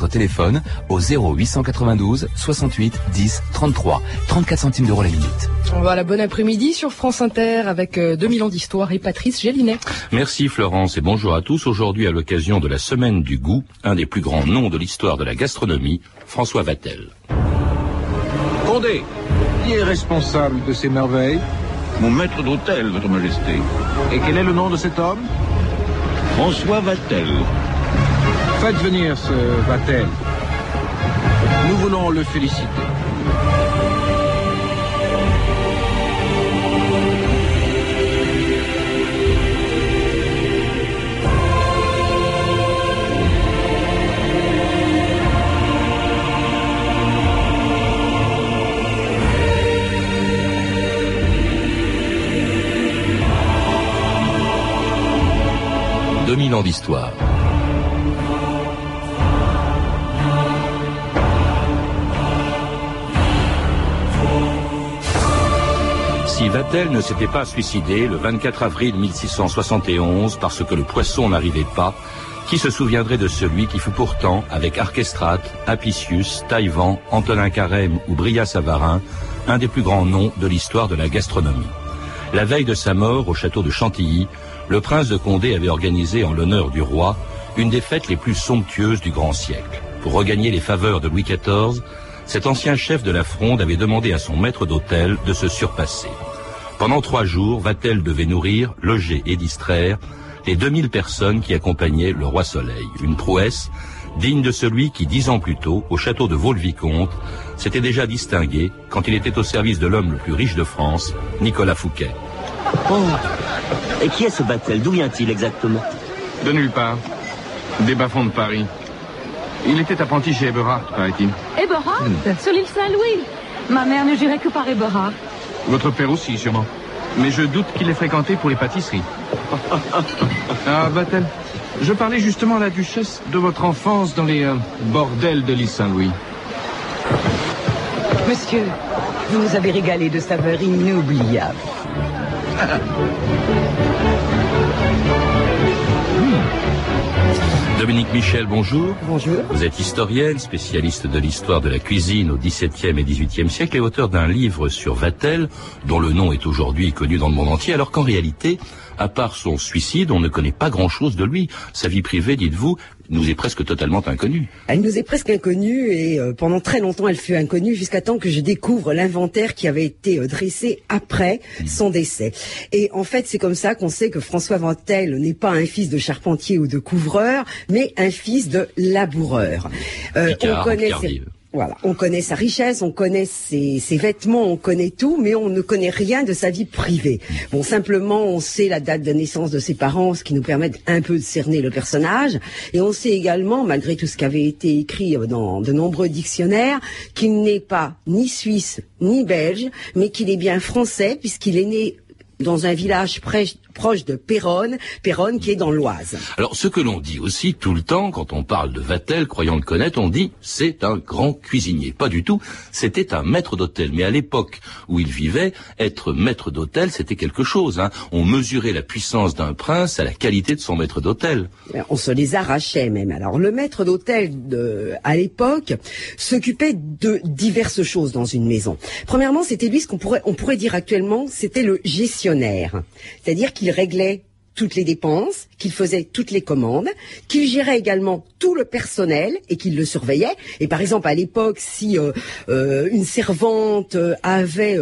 votre téléphone au 0892 68 10 33. 34 centimes d'euros la minute. Voilà, bon après-midi sur France Inter avec 2000 ans d'histoire et Patrice Gélinet. Merci Florence et bonjour à tous. Aujourd'hui, à l'occasion de la semaine du goût, un des plus grands noms de l'histoire de la gastronomie, François Vatel. Condé, qui est responsable de ces merveilles? Mon maître d'hôtel, Votre Majesté. Et quel est le nom de cet homme? François Vatel. Faites venir ce Vatel. Nous voulons le féliciter. mille ans d'histoire. Si Vatel ne s'était pas suicidé le 24 avril 1671 parce que le poisson n'arrivait pas, qui se souviendrait de celui qui fut pourtant, avec Archestrate, Apicius, Taïwan, Antonin Carême ou Bria Savarin, un des plus grands noms de l'histoire de la gastronomie. La veille de sa mort au château de Chantilly, le prince de Condé avait organisé en l'honneur du roi une des fêtes les plus somptueuses du grand siècle. Pour regagner les faveurs de Louis XIV, cet ancien chef de la fronde avait demandé à son maître d'hôtel de se surpasser. Pendant trois jours, Vatel devait nourrir, loger et distraire les 2000 personnes qui accompagnaient le roi Soleil. Une prouesse digne de celui qui, dix ans plus tôt, au château de Vaux-le-Vicomte, s'était déjà distingué quand il était au service de l'homme le plus riche de France, Nicolas Fouquet. Oh. Et qui est ce Vatel? D'où vient-il exactement? De nulle part. Des bas-fonds de Paris. Il était apprenti chez Eberhard, paraît-il. Eberhard? Sur l'île Saint-Louis Ma mère ne jurait que par Eberhard. Votre père aussi, sûrement. Mais je doute qu'il ait fréquenté pour les pâtisseries. ah, Vatel, je parlais justement à la duchesse de votre enfance dans les euh, bordels de l'île Saint-Louis. Monsieur, vous nous avez régalé de saveurs inoubliables. Dominique Michel, bonjour. Bonjour. Vous êtes historienne, spécialiste de l'histoire de la cuisine au XVIIe et XVIIIe siècle et auteur d'un livre sur Vatel, dont le nom est aujourd'hui connu dans le monde entier, alors qu'en réalité, à part son suicide, on ne connaît pas grand-chose de lui. Sa vie privée, dites-vous, nous est presque totalement inconnue. Elle nous est presque inconnue et euh, pendant très longtemps elle fut inconnue jusqu'à temps que je découvre l'inventaire qui avait été euh, dressé après mmh. son décès. Et en fait c'est comme ça qu'on sait que François Ventel n'est pas un fils de charpentier ou de couvreur, mais un fils de laboureur. Euh, on connaît voilà, on connaît sa richesse, on connaît ses, vêtements, on connaît tout, mais on ne connaît rien de sa vie privée. Bon, simplement, on sait la date de naissance de ses parents, ce qui nous permet un peu de cerner le personnage, et on sait également, malgré tout ce qui avait été écrit dans de nombreux dictionnaires, qu'il n'est pas ni suisse ni belge, mais qu'il est bien français, puisqu'il est né dans un village proche de Péronne, Péronne qui est dans l'Oise. Alors ce que l'on dit aussi tout le temps quand on parle de Vatel, croyant le connaître, on dit c'est un grand cuisinier. Pas du tout, c'était un maître d'hôtel. Mais à l'époque où il vivait, être maître d'hôtel c'était quelque chose. Hein. On mesurait la puissance d'un prince à la qualité de son maître d'hôtel. On se les arrachait même. Alors le maître d'hôtel à l'époque s'occupait de diverses choses dans une maison. Premièrement, c'était lui ce qu'on pourrait, on pourrait dire actuellement, c'était le gestionnaire c'est-à-dire qu'il réglait toutes les dépenses, qu'il faisait toutes les commandes, qu'il gérait également tout le personnel et qu'il le surveillait. Et par exemple, à l'époque, si euh, euh, une servante euh, avait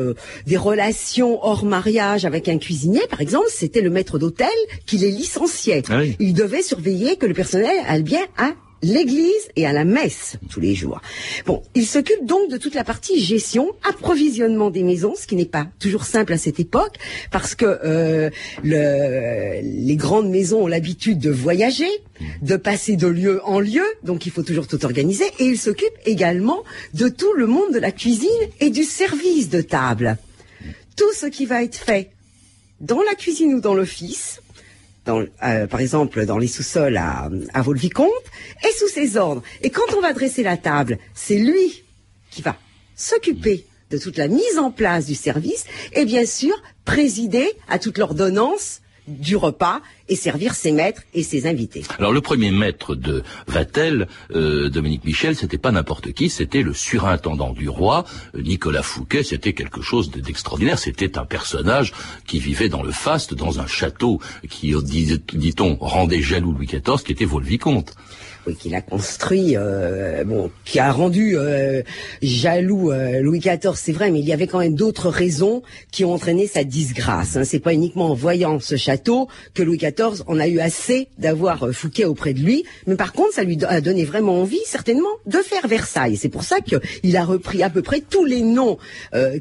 des relations hors mariage avec un cuisinier, par exemple, c'était le maître d'hôtel qui les licenciait. Ah Il devait surveiller que le personnel allait bien à l'église et à la messe tous les jours. Bon, il s'occupe donc de toute la partie gestion, approvisionnement des maisons, ce qui n'est pas toujours simple à cette époque, parce que euh, le, les grandes maisons ont l'habitude de voyager, de passer de lieu en lieu, donc il faut toujours tout organiser, et il s'occupe également de tout le monde de la cuisine et du service de table. Tout ce qui va être fait dans la cuisine ou dans l'office, euh, par exemple dans les sous-sols à, à Vaux-le-Vicomte, est sous ses ordres. Et quand on va dresser la table, c'est lui qui va s'occuper de toute la mise en place du service et bien sûr présider à toute l'ordonnance du repas et servir ses maîtres et ses invités. Alors le premier maître de Vatel, euh, Dominique Michel, c'était pas n'importe qui, c'était le surintendant du roi, euh, Nicolas Fouquet. C'était quelque chose d'extraordinaire. C'était un personnage qui vivait dans le faste, dans un château qui, dit-on, rendait jaloux Louis XIV, qui était Vaux-le-Vicomte qu'il a construit, euh, bon, qui a rendu euh, jaloux euh, Louis XIV, c'est vrai, mais il y avait quand même d'autres raisons qui ont entraîné sa disgrâce. Hein. C'est pas uniquement en voyant ce château que Louis XIV en a eu assez d'avoir Fouquet auprès de lui, mais par contre, ça lui a donné vraiment envie, certainement, de faire Versailles. C'est pour ça qu'il a repris à peu près tous les noms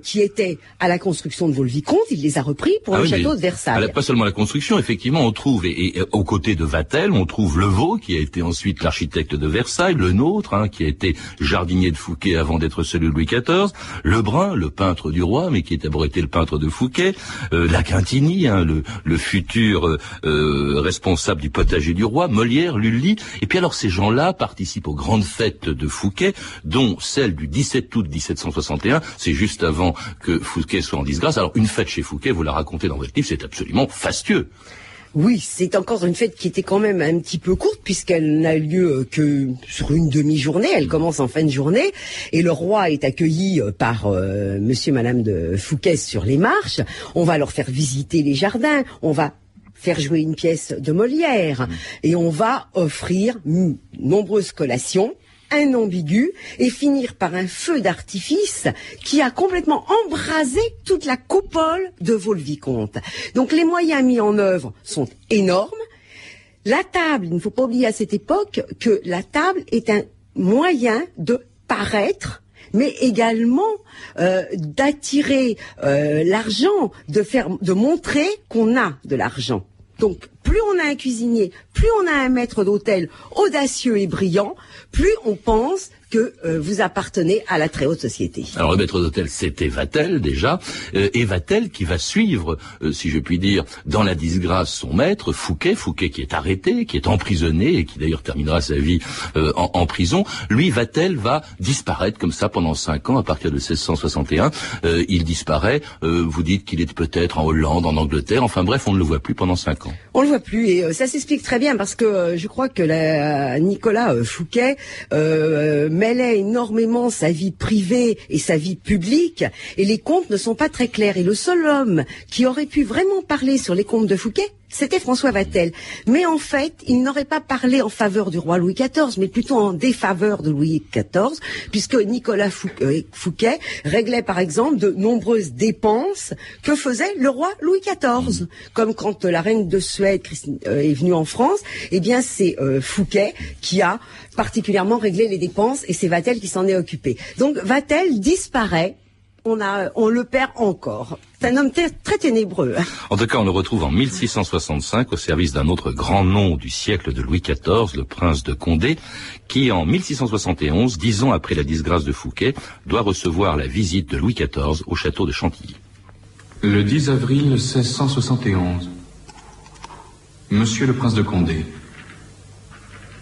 qui étaient à la construction de Vaux-le-Vicomte, il les a repris pour ah le château de Versailles. Pas seulement la construction, effectivement, on trouve, et, aux côtés de Vatel, on trouve Le Vaux, qui a été ensuite l'architecte architecte de Versailles, le nôtre, hein, qui a été jardinier de Fouquet avant d'être celui de Louis XIV, Lebrun, le peintre du roi, mais qui est d'abord été le peintre de Fouquet, euh, Laquintini, hein, le, le, futur euh, euh, responsable du potager du roi, Molière, Lully, et puis alors ces gens-là participent aux grandes fêtes de Fouquet, dont celle du 17 août 1761, c'est juste avant que Fouquet soit en disgrâce. Alors une fête chez Fouquet, vous la racontez dans votre livre, c'est absolument fastueux. Oui, c'est encore une fête qui était quand même un petit peu courte puisqu'elle n'a lieu euh, que sur une demi-journée. Elle commence en fin de journée et le roi est accueilli euh, par euh, Monsieur, Madame de Fouquet sur les marches. On va leur faire visiter les jardins. On va faire jouer une pièce de Molière et on va offrir nombreuses collations un ambigu et finir par un feu d'artifice qui a complètement embrasé toute la coupole de Vaux-le-Vicomte. Donc les moyens mis en œuvre sont énormes. La table, il ne faut pas oublier à cette époque que la table est un moyen de paraître mais également euh, d'attirer euh, l'argent, de faire, de montrer qu'on a de l'argent. Donc, plus on a un cuisinier, plus on a un maître d'hôtel audacieux et brillant, plus on pense que euh, vous appartenez à la très haute société. Alors le maître d'hôtel, c'était Vatel déjà, euh, et Vatel qui va suivre, euh, si je puis dire, dans la disgrâce son maître, Fouquet, Fouquet qui est arrêté, qui est emprisonné et qui d'ailleurs terminera sa vie en, prison. Lui, Vatel va disparaître comme ça pendant cinq ans à partir de 1661. il disparaît. vous dites qu'il est peut-être en Hollande, en Angleterre. Enfin bref, on ne le voit plus pendant cinq ans. On le voit plus et ça s'explique très bien parce que je crois que la, Nicolas Fouquet mêlait énormément sa vie privée et sa vie publique, et les comptes ne sont pas très clairs. Et le seul homme qui aurait pu vraiment parler sur les comptes de Fouquet, c'était François Vatel. Mais en fait, il n'aurait pas parlé en faveur du roi Louis XIV, mais plutôt en défaveur de Louis XIV, puisque Nicolas euh, Fouquet réglait par exemple de nombreuses dépenses que faisait le roi Louis XIV. Comme quand la reine de Suède euh, est venue en France, eh bien c'est euh, Fouquet qui a particulièrement réglé les dépenses et c'est Vatel qui s'en est occupé. Donc Vatel disparaît on, a, on le perd encore. C'est un homme très ténébreux. En tout cas, on le retrouve en 1665 au service d'un autre grand nom du siècle de Louis XIV, le prince de Condé, qui en 1671, dix ans après la disgrâce de Fouquet, doit recevoir la visite de Louis XIV au château de Chantilly. Le 10 avril 1671. Monsieur le prince de Condé,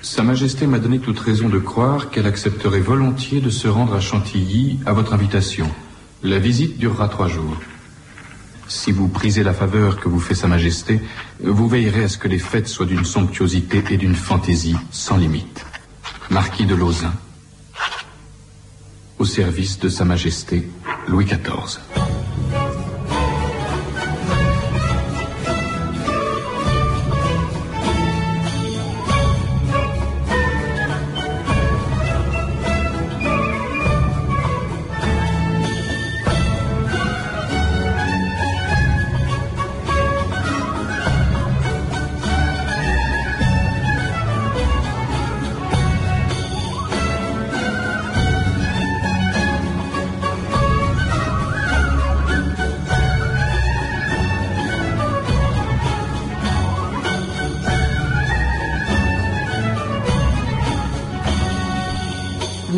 Sa Majesté m'a donné toute raison de croire qu'elle accepterait volontiers de se rendre à Chantilly à votre invitation. La visite durera trois jours. Si vous prisez la faveur que vous fait Sa Majesté, vous veillerez à ce que les fêtes soient d'une somptuosité et d'une fantaisie sans limite. Marquis de Lauzun, au service de Sa Majesté Louis XIV.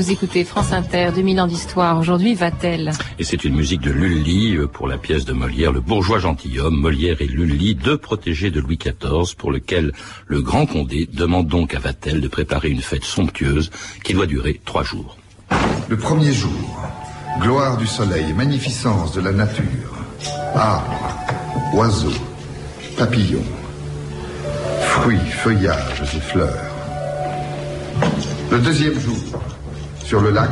Vous écoutez France Inter, 2000 ans d'histoire. Aujourd'hui, va-t-elle Et c'est une musique de Lully euh, pour la pièce de Molière, Le bourgeois gentilhomme. Molière et Lully, deux protégés de Louis XIV, pour lequel le grand Condé demande donc à Vatel de préparer une fête somptueuse qui doit durer trois jours. Le premier jour, gloire du soleil, magnificence de la nature, arbres, oiseaux, papillons. Fruits, feuillages et fleurs. Le deuxième jour, sur le lac,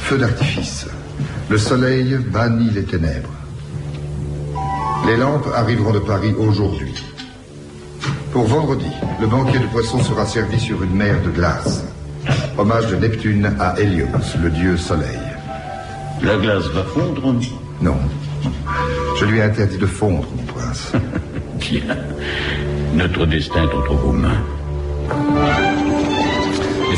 feu d'artifice. Le soleil bannit les ténèbres. Les lampes arriveront de Paris aujourd'hui. Pour vendredi, le banquet de poissons sera servi sur une mer de glace. Hommage de Neptune à Hélios, le dieu soleil. La glace va fondre Non. Je lui ai interdit de fondre, mon prince. Bien. Notre destin est entre vos mains.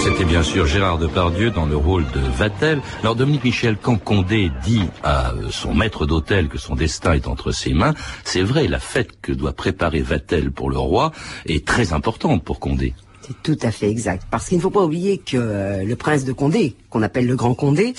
C'était bien sûr Gérard Depardieu dans le rôle de Vatel. Alors Dominique Michel, quand Condé dit à son maître d'hôtel que son destin est entre ses mains, c'est vrai, la fête que doit préparer Vatel pour le roi est très importante pour Condé. C'est tout à fait exact. Parce qu'il ne faut pas oublier que euh, le prince de Condé, qu'on appelle le Grand Condé,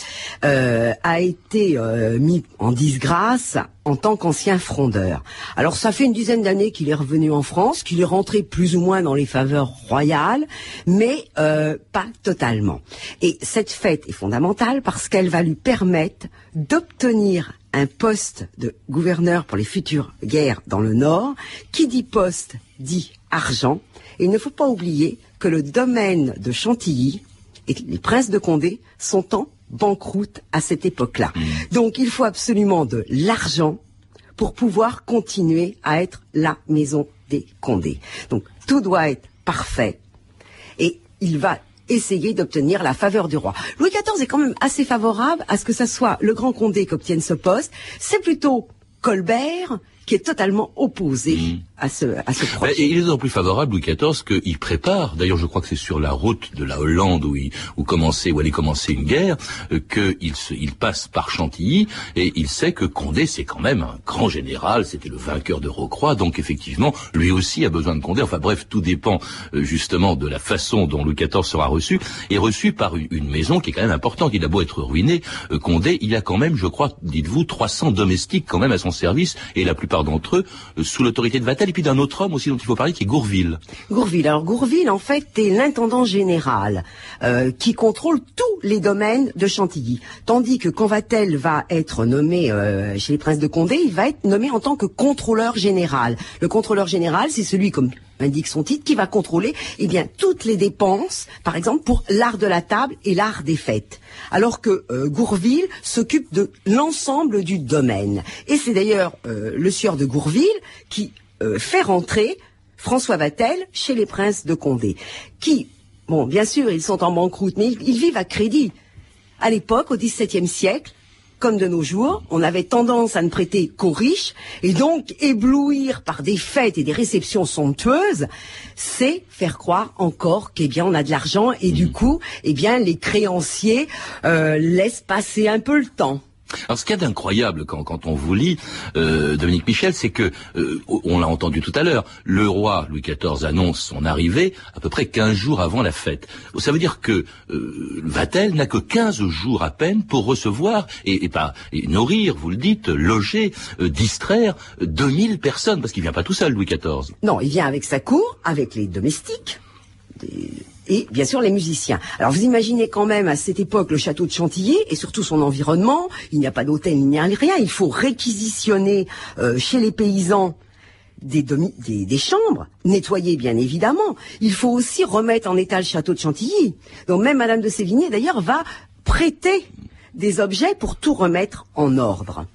euh, a été euh, mis en disgrâce en tant qu'ancien frondeur. Alors ça fait une dizaine d'années qu'il est revenu en France, qu'il est rentré plus ou moins dans les faveurs royales, mais pas totalement. Et cette fête est fondamentale parce qu'elle va lui permettre d'obtenir un poste de gouverneur pour les futures guerres dans le Nord. Qui dit poste dit argent. Et il ne faut pas oublier que le domaine de Chantilly et les princes de Condé sont en banqueroute à cette époque-là. Mmh. Donc il faut absolument de l'argent pour pouvoir continuer à être la maison des Condés. Donc tout doit être parfait. Et il va essayer d'obtenir la faveur du roi. Louis XIV est quand même assez favorable à ce que ce soit le grand Condé qui obtienne ce poste. C'est plutôt Colbert qui est totalement opposé mmh à ce, à ce projet. Et il est d'autant plus favorable, Louis XIV, qu'il prépare, d'ailleurs je crois que c'est sur la route de la Hollande où, il, où, commençait, où allait commencer une guerre, euh, qu'il il passe par Chantilly, et il sait que Condé, c'est quand même un grand général, c'était le vainqueur de Rocroi, donc effectivement, lui aussi a besoin de Condé. Enfin bref, tout dépend euh, justement de la façon dont Louis XIV sera reçu, et reçu par une, une maison qui est quand même importante. Il a beau être ruiné, euh, Condé, il a quand même, je crois, dites-vous, 300 domestiques quand même à son service, et la plupart d'entre eux euh, sous l'autorité de Vatel et puis d'un autre homme aussi dont il faut parler, qui est Gourville. Gourville. Alors Gourville, en fait, est l'intendant général euh, qui contrôle tous les domaines de Chantilly. Tandis que quand Vatel va être nommé euh, chez les princes de Condé, il va être nommé en tant que contrôleur général. Le contrôleur général, c'est celui comme indique son titre, qui va contrôler eh bien toutes les dépenses, par exemple pour l'art de la table et l'art des fêtes. Alors que euh, Gourville s'occupe de l'ensemble du domaine. Et c'est d'ailleurs le sieur de Gourville qui euh, fait rentrer François Vatel chez les princes de Condé, qui, bon, bien sûr, ils sont en banqueroute, mais ils, vivent à crédit. À l'époque, au XVIIe siècle, comme de nos jours, on avait tendance à ne prêter qu'aux riches, et donc éblouir par des fêtes et des réceptions somptueuses, c'est faire croire encore qu'eh bien on a de l'argent, et du mmh. coup, eh bien les créanciers euh, laissent passer un peu le temps. Alors, ce qu'il y a d'incroyable quand, on vous lit, euh, Dominique Michel, c'est que, euh, on l'a entendu tout à l'heure, le roi Louis XIV annonce son arrivée à peu près 15 jours avant la fête. Ça veut dire que euh, Vatel n'a que 15 jours à peine pour recevoir et, pas, et nourrir, vous le dites, loger, distraire 2000 personnes, parce qu'il vient pas tout seul, Louis XIV. Non, il vient avec sa cour, avec les domestiques. Et bien sûr les musiciens. Alors vous imaginez quand même à cette époque le château de Chantilly et surtout son environnement, il n'y a pas d'hôtel, il n'y a rien, il faut réquisitionner euh, chez les paysans des, chambres, nettoyer bien évidemment. Il faut aussi remettre en état le château de Chantilly. Donc même Madame de Sévigné d'ailleurs va prêter des objets pour tout remettre en ordre.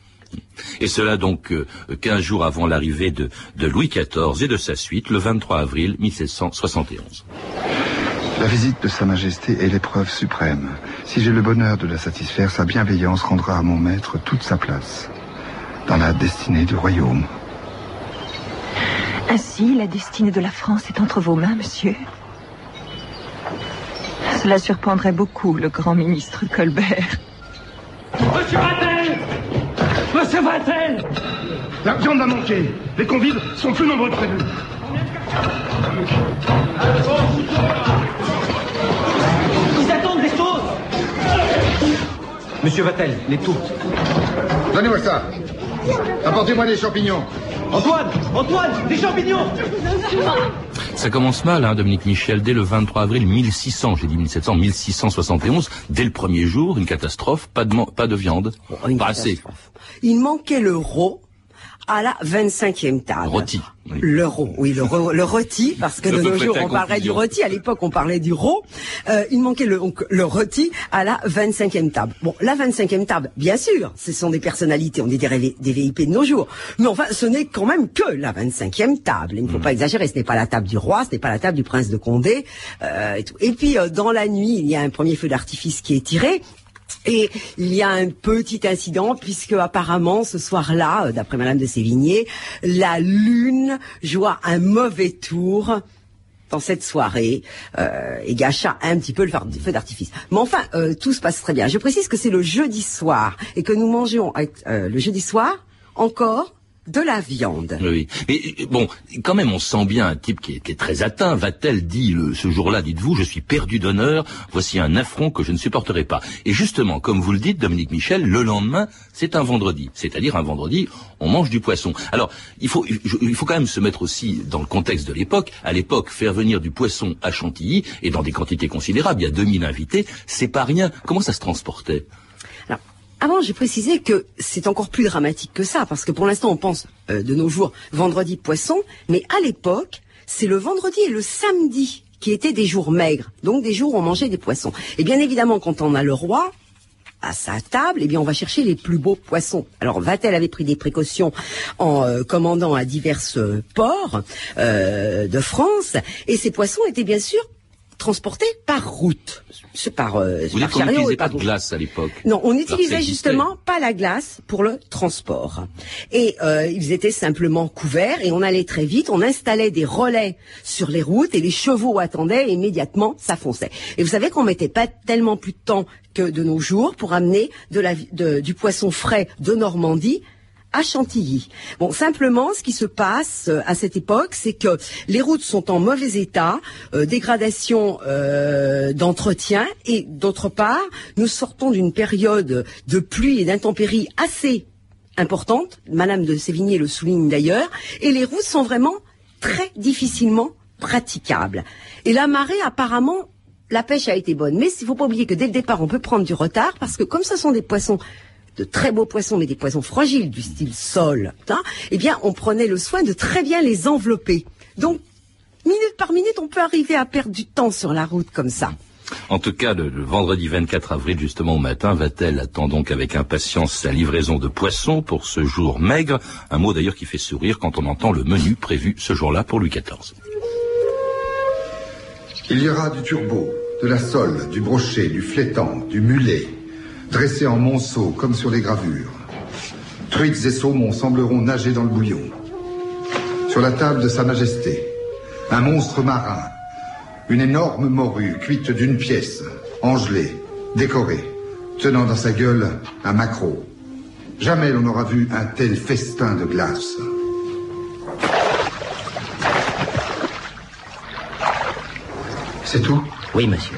Et cela donc euh, 15 jours avant l'arrivée de, de Louis XIV et de sa suite, le 23 avril 1771. La visite de Sa Majesté est l'épreuve suprême. Si j'ai le bonheur de la satisfaire, sa bienveillance rendra à mon maître toute sa place dans la destinée du royaume. Ainsi, la destinée de la France est entre vos mains, monsieur. Cela surprendrait beaucoup le grand ministre Colbert. Monsieur Vatel Monsieur Vatel La viande a manqué. Les convives sont plus nombreux que prévu. Monsieur Vatel, les tourtes. Donnez-moi ça. Apportez-moi des champignons. Antoine Antoine Des champignons Ça commence mal, hein, Dominique Michel, dès le 23 avril 1600, j'ai dit 1700, 1671, dès le premier jour, une catastrophe, pas de, pas de viande, pas assez. Il manquait le l'euro, à la 25e table. Rôti. oui. Le ro, oui, le, ro- le rôti, parce que de nos jours on parlerait du rôti. À l'époque, on parlait du ro. Euh, il manquait le, donc, le rôti à la 25e table. Bon, la 25e table, bien sûr, ce sont des personnalités, on est des, des VIP de nos jours. Mais enfin, ce n'est quand même que la 25e table. Il ne faut Mm. pas exagérer. Ce n'est pas la table du roi, ce n'est pas la table du prince de Condé. euh, et, tout. et puis, euh, dans la nuit, il y a un premier feu d'artifice qui est tiré. Et il y a un petit incident puisque apparemment ce soir-là, euh, d'après Madame de Sévigné, la lune joua un mauvais tour dans cette soirée euh, et gâcha un petit peu le feu d'artifice. Mais enfin, euh, tout se passe très bien. Je précise que c'est le jeudi soir et que nous mangeons euh, le jeudi soir encore de la viande. Oui. Mais euh, bon, quand même, on sent bien un type qui est très atteint. Va-t-elle dit le, ce jour-là, dites-vous, je suis perdu d'honneur. Voici un affront que je ne supporterai pas. Et justement, comme vous le dites, Dominique Michel, le lendemain, c'est un vendredi. C'est-à-dire un vendredi, on mange du poisson. Alors, il faut, il faut quand même se mettre aussi dans le contexte de l'époque. À l'époque, faire venir du poisson à Chantilly et dans des quantités considérables, il y a 2000 invités, c'est pas rien. Comment ça se transportait? Avant, j'ai précisé que c'est encore plus dramatique que ça, parce que pour l'instant, on pense euh, de nos jours vendredi poisson, mais à l'époque, c'est le vendredi et le samedi qui étaient des jours maigres, donc des jours où on mangeait des poissons. Et bien évidemment, quand on a le roi à sa table, eh bien, on va chercher les plus beaux poissons. Alors, Vatel avait pris des précautions en euh, commandant à divers euh, ports de France, et ces poissons étaient bien sûr transportés par route, par, euh, Vous par dites chariot n'utilisait et pas de glace à l'époque. non, on Alors, ça utilisait existait. justement pas la glace pour le transport. Et euh, ils étaient simplement couverts et on allait très vite. On installait des relais sur les routes et les chevaux attendaient et immédiatement ça fonçait. Et vous savez qu'on mettait pas tellement plus de temps que de nos jours pour amener de la, de- du poisson frais de Normandie à Chantilly. Bon, simplement, ce qui se passe euh, à cette époque, c'est que les routes sont en mauvais état, euh, dégradation euh, d'entretien, et d'autre part, nous sortons d'une période de pluie et d'intempéries assez importante. Madame de Sévigné le souligne d'ailleurs, et les routes sont vraiment très difficilement praticables. Et la marée, apparemment, la pêche a été bonne. Mais il faut pas oublier que dès le départ, on peut prendre du retard parce que comme ce sont des poissons de très beaux poissons, mais des poissons fragiles du style sol, hein, eh bien, on prenait le soin de très bien les envelopper. Donc, minute par minute, on peut arriver à perdre du temps sur la route comme ça. En tout cas, le, le vendredi 24 avril, justement au matin, Vatel attend donc avec impatience sa livraison de poissons pour ce jour maigre. Un mot d'ailleurs qui fait sourire quand on entend le menu prévu ce jour-là pour Louis XIV. Il y aura du turbo, de la sole, du brochet, du flétan, du mulet, dressés en monceaux comme sur les gravures. Truites et saumons sembleront nager dans le bouillon. Sur la table de Sa Majesté, un monstre marin, une énorme morue cuite d'une pièce, engelée, décorée, tenant dans sa gueule un maquereau. Jamais l'on n'aura vu un tel festin de glace. C'est tout? Oui, monsieur.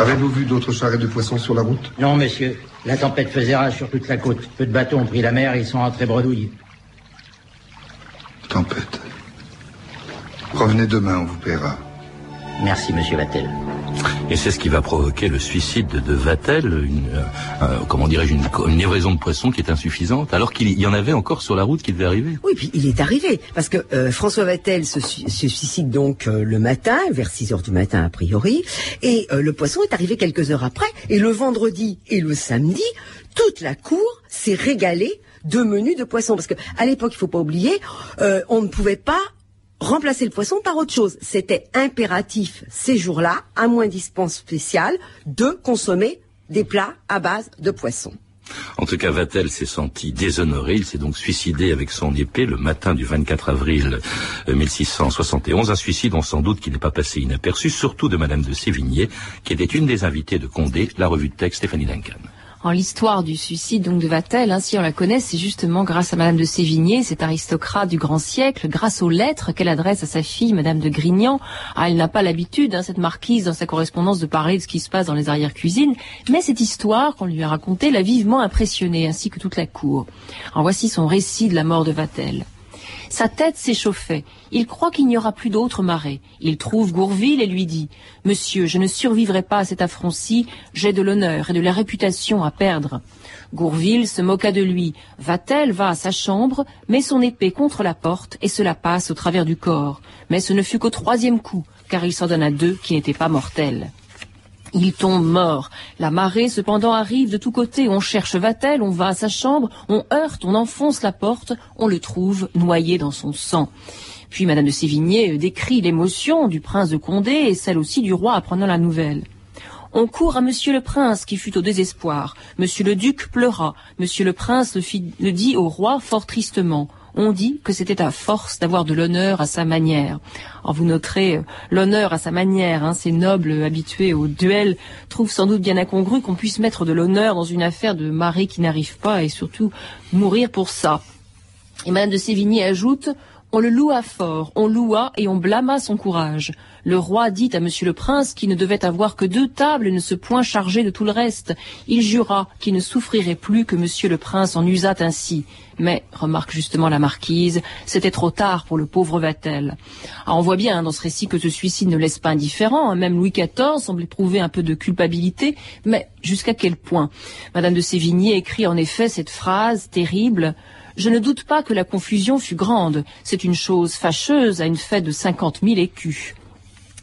Avez-vous vu d'autres charrettes de poissons sur la route Non, monsieur. La tempête faisait rage sur toute la côte. Peu de bateaux ont pris la mer et ils sont rentrés bredouilles. Tempête. Revenez demain, on vous paiera. Merci, monsieur Vatel. Et c'est ce qui va provoquer le suicide de, Vatel, une, euh, euh, comment dirais-je, une, livraison de poissons qui est insuffisante, alors qu'il y en avait encore sur la route qui devait arriver. Oui, puis il est arrivé, parce que euh, François Vatel se, su- se suicide donc le matin, vers 6 heures du matin a priori, et le poisson est arrivé quelques heures après, et le vendredi et le samedi, toute la cour s'est régalée de menus de poisson, parce que à l'époque, il faut pas oublier, on ne pouvait pas remplacer le poisson par autre chose. C'était impératif ces jours-là, à moins dispense spéciale, de consommer des plats à base de poisson. En tout cas, Vatel s'est senti déshonoré. Il s'est donc suicidé avec son épée le matin du 24 avril euh, 1671. Un suicide, on sans doute, qui n'est pas passé inaperçu, surtout de Madame de Sévigné, qui était une des invitées de Condé, la revue de texte Stéphanie Duncan. En l'histoire du suicide donc de Vatel, hein, si on la connaît, c'est justement grâce à Madame de Sévigné, cette aristocrate du grand siècle, grâce aux lettres qu'elle adresse à sa fille, Madame de Grignan. Ah, elle n'a pas l'habitude, hein, cette marquise, dans sa correspondance, de parler de ce qui se passe dans les arrière-cuisines, mais cette histoire qu'on lui a racontée l'a vivement impressionnée, ainsi que toute la cour. En voici son récit de la mort de Vatel. Sa tête s'échauffait. Il croit qu'il n'y aura plus d'autre marée. Il trouve Gourville et lui dit Monsieur, je ne survivrai pas à cet affront-ci, j'ai de l'honneur et de la réputation à perdre. Gourville se moqua de lui. Vatel va à sa chambre, met son épée contre la porte et se la passe au travers du corps. Mais ce ne fut qu'au troisième coup, car il s'en donna deux qui n'étaient pas mortels. Il tombe mort. La marée, cependant, arrive de tous côtés. On cherche Vatel, on va à sa chambre, on heurte, on enfonce la porte, on le trouve noyé dans son sang. Puis Madame de Sévigné décrit l'émotion du prince de Condé et celle aussi du roi apprenant la nouvelle. On court à Monsieur le Prince, qui fut au désespoir. Monsieur le Duc pleura. Monsieur le Prince le, le dit au roi fort tristement. On dit que c'était à force d'avoir de l'honneur à sa manière. Alors vous noterez euh, l'honneur à sa manière. Hein, ces nobles habitués au duel trouvent sans doute bien incongru qu'on puisse mettre de l'honneur dans une affaire de mari qui n'arrive pas et surtout mourir pour ça. Et Madame de Sévigny ajoute on le loua fort, on loua et on blâma son courage. Le roi dit à Monsieur le Prince qu'il ne devait avoir que deux tables et ne se point charger de tout le reste. Il jura qu'il ne souffrirait plus que Monsieur le Prince en usât ainsi. Mais, remarque justement la marquise, c'était trop tard pour le pauvre Vatel. Alors on voit bien dans ce récit que ce suicide ne laisse pas indifférent. Hein. Même Louis XIV semble éprouver un peu de culpabilité, mais jusqu'à quel point? Madame de Sévigné écrit en effet cette phrase terrible je ne doute pas que la confusion fut grande. C'est une chose fâcheuse à une fête de cinquante mille écus.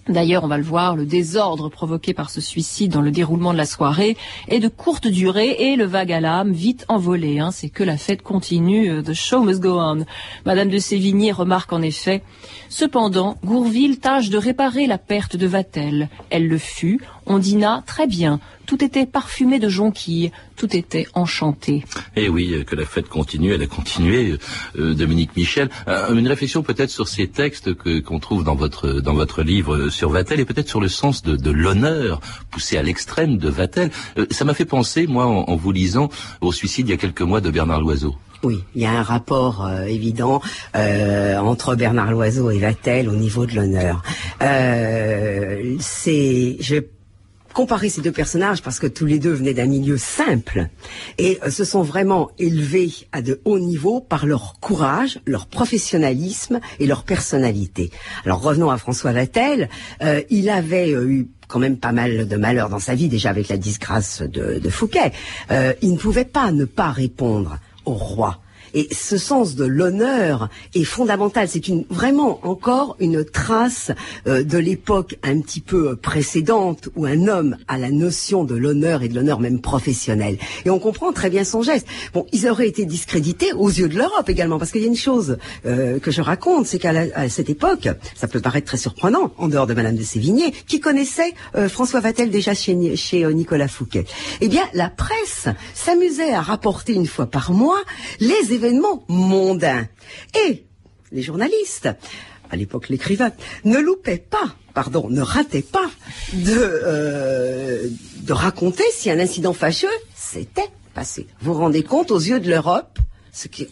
D'ailleurs, on va le voir, le désordre provoqué par ce suicide dans le déroulement de la soirée est de courte durée et le vague à l'âme vite envolé. Hein. C'est que la fête continue, the show must go on. Madame de Sévigné remarque en effet Cependant, Gourville tâche de réparer la perte de Vatel. Elle le fut, on dîna très bien, tout était parfumé de jonquilles, tout était enchanté. Et eh oui, que la fête continue, elle a continué, euh, Dominique Michel. Euh, une réflexion peut-être sur ces textes que qu'on trouve dans votre dans votre livre sur Vatel et peut-être sur le sens de, de l'honneur poussé à l'extrême de Vatel. Euh, ça m'a fait penser, moi, en, en, vous lisant, au suicide il y a quelques mois de Bernard Loiseau. Oui, il y a un rapport euh, évident euh, entre Bernard Loiseau et Vatel au niveau de l'honneur. Euh, c'est, je comparer ces deux personnages parce que tous les deux venaient d'un milieu simple et se sont vraiment élevés à de hauts niveaux par leur courage, leur professionnalisme et leur personnalité. Alors revenons à François Vatel. il avait eu quand même pas mal de malheurs dans sa vie, déjà avec la disgrâce de, de Fouquet. il ne pouvait pas ne pas répondre au roi. Et ce sens de l'honneur est fondamental. C'est vraiment encore une trace euh, de l'époque un petit peu précédente où un homme a la notion de l'honneur et de l'honneur même professionnel. Et on comprend très bien son geste. Bon, ils auraient été discrédités aux yeux de l'Europe également, parce qu'il y a une chose euh, que je raconte, c'est qu'à cette époque, ça peut paraître très surprenant, en dehors de Madame de Sévigné, qui connaissait euh, François Vatel déjà chez, chez euh, Nicolas Fouquet. Eh bien, la presse s'amusait à rapporter une fois par mois les événements mondains. Et les journalistes, à l'époque l'écrivain, ne loupaient pas, pardon, ne rataient pas de, euh, de raconter si un incident fâcheux s'était passé. Vous vous rendez compte, aux yeux de l'Europe, ce qui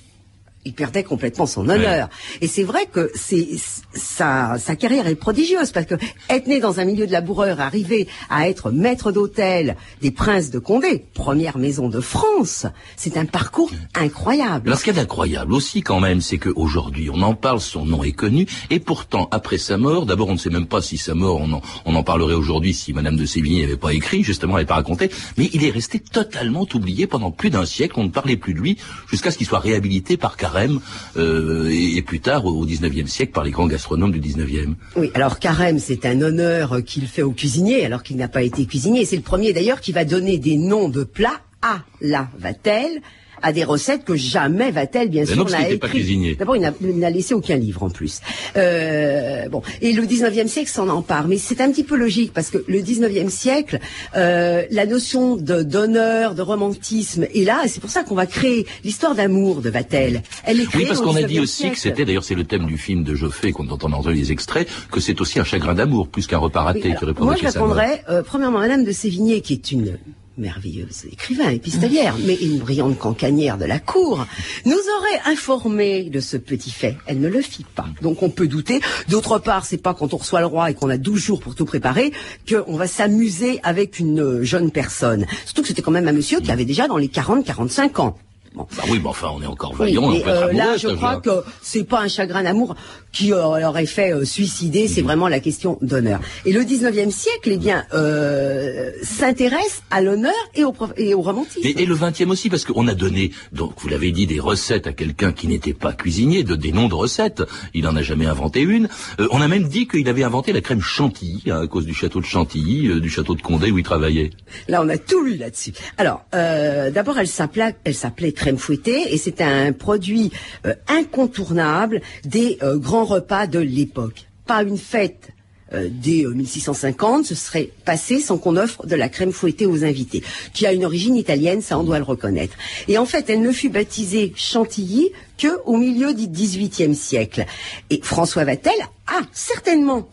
il perdait complètement son honneur. Ouais. Et c'est vrai que c'est sa, sa carrière est prodigieuse parce que être né dans un milieu de laboureurs, arriver à être maître d'hôtel des princes de Condé, première maison de France, c'est un parcours incroyable. Alors ce qu'il y a d'incroyable aussi quand même, c'est qu'aujourd'hui on en parle, son nom est connu, et pourtant après sa mort, d'abord on ne sait même pas si sa mort, on en, on en parlerait aujourd'hui si Madame de Sévigné n'avait pas écrit, justement, elle n'avait pas raconté, mais il est resté totalement oublié pendant plus d'un siècle, on ne parlait plus de lui jusqu'à ce qu'il soit réhabilité par Carême euh, et, plus tard au XIXe siècle par les grands gastronomes du XIXe. Oui, alors carême, c'est un honneur qu'il fait au cuisinier alors qu'il n'a pas été cuisinier. C'est le premier d'ailleurs qui va donner des noms de plats à la Vatel à des recettes que jamais va-t-elle, bien sûr, n'a écrit. D'abord, il n'a laissé aucun livre en plus. Euh, bon, et le 19e siècle s'en empare, mais c'est un petit peu logique parce que le 19e siècle, euh, la notion d'honneur, de romantisme est là, et c'est pour ça qu'on va créer l'histoire d'amour de Vatel. Elle est créée Oui, parce qu'on a dit aussi siècle. que c'était, d'ailleurs, c'est le thème du film de Joffé qu'on entend dans les extraits, que c'est aussi un chagrin d'amour plus qu'un repas raté Oui, alors, qui moi, je répondrais, euh, premièrement, Madame de Sévigné, qui est une merveilleuse écrivain, épistolière, mais une brillante cancanière de la cour, nous aurait informé de ce petit fait. Elle ne le fit pas. Donc on peut douter. D'autre part, c'est pas quand on reçoit le roi et qu'on a 12 jours pour tout préparer qu'on va s'amuser avec une jeune personne. Surtout que c'était quand même un monsieur qui avait déjà dans les 40-45 ans. Bon. Bah oui, mais enfin, on est encore Oui, vaillant. mais, on peut être euh, là, je crois que c'est pas un chagrin d'amour qui euh, l'aurait fait euh, suicider, c'est vraiment la question d'honneur. Et le 19e siècle, eh bien, euh, s'intéresse à l'honneur et au, et au romantisme. Et, et le 20e aussi, parce qu'on a donné, donc vous l'avez dit, des recettes à quelqu'un qui n'était pas cuisinier, de, des noms de recettes. Il n'en a jamais inventé une. On a même dit qu'il avait inventé la crème chantilly hein, à cause du château de Chantilly, du château de Condé où il travaillait. Là, on a tout lu là-dessus. Alors, d'abord, elle s'appelait, elle s'appelait crème fouettée et c'était un produit euh, incontournable des euh, grands repas de l'époque. Pas une fête. euh, dès euh, 1650, ce serait passé sans qu'on offre de la crème fouettée aux invités, qui a une origine italienne, ça on doit le reconnaître. Et en fait, elle ne fut baptisée Chantilly que au milieu du XVIIIe siècle. Et François Vatel a certainement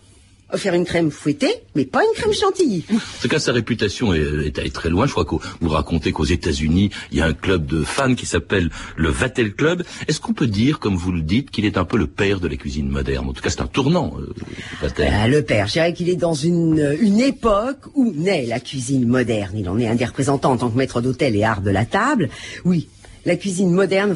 offert une crème fouettée, mais pas une crème chantilly. En tout cas, sa réputation est, est allée très loin. Je crois que vous racontez qu'aux États-Unis, il y a un club de fans qui s'appelle le Vatel Club. Est-ce qu'on peut dire, comme vous le dites, qu'il est un peu le père de la cuisine moderne? En tout cas, c'est un tournant, euh, Vatel. Ah, le père, je dirais qu'il est dans une, une époque où naît la cuisine moderne. Il en est un des représentants en tant que maître d'hôtel et art de la table. Oui, la cuisine moderne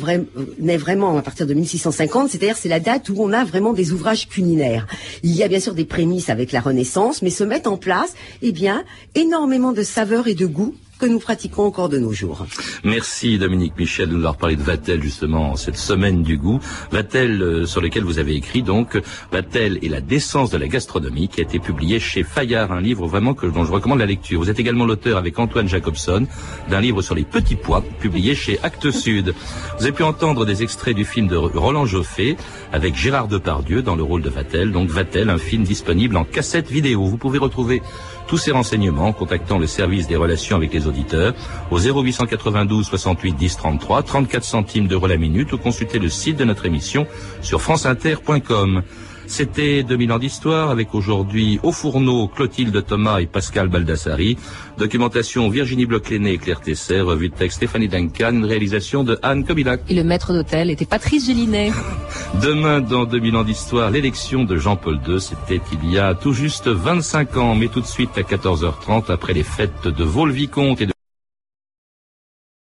naît vraiment à partir de 1650, c'est-à-dire c'est la date où on a vraiment des ouvrages culinaires. Il y a bien sûr des prémices avec la Renaissance, mais se mettent en place, eh bien, énormément de saveurs et de goûts que nous pratiquons encore de nos jours. Merci Dominique Michel de nous avoir parlé de Vatel justement cette semaine du goût. Vatel euh, sur lequel vous avez écrit donc Vatel et la décence de la gastronomie qui a été publié chez Fayard, un livre vraiment que, dont je recommande la lecture. Vous êtes également l'auteur avec Antoine Jacobson d'un livre sur les petits pois publié chez Actes Sud. Vous avez pu entendre des extraits du film de Roland Joffé avec Gérard Depardieu dans le rôle de Vatel. Donc Vatel, un film disponible en cassette vidéo. Vous pouvez retrouver tous ces renseignements en contactant le service des relations avec les auditeurs au 0892 68 10 33, 34 centimes d'euros la minute ou consulter le site de notre émission sur franceinter.com. C'était 2000 ans d'histoire avec aujourd'hui au fourneau Clotilde Thomas et Pascal Baldassari. Documentation Virginie Bloch-Léné et Claire Tesser. Revue de texte Stéphanie Duncan. Réalisation de Anne Kobilac. Et le maître d'hôtel était Patrice Gélinet. Demain, dans 2000 ans d'histoire, l'élection de Jean-Paul II, c'était il y a tout juste 25 ans, mais tout de suite à 14h30, après les fêtes de Vaux-le-Vicomte et de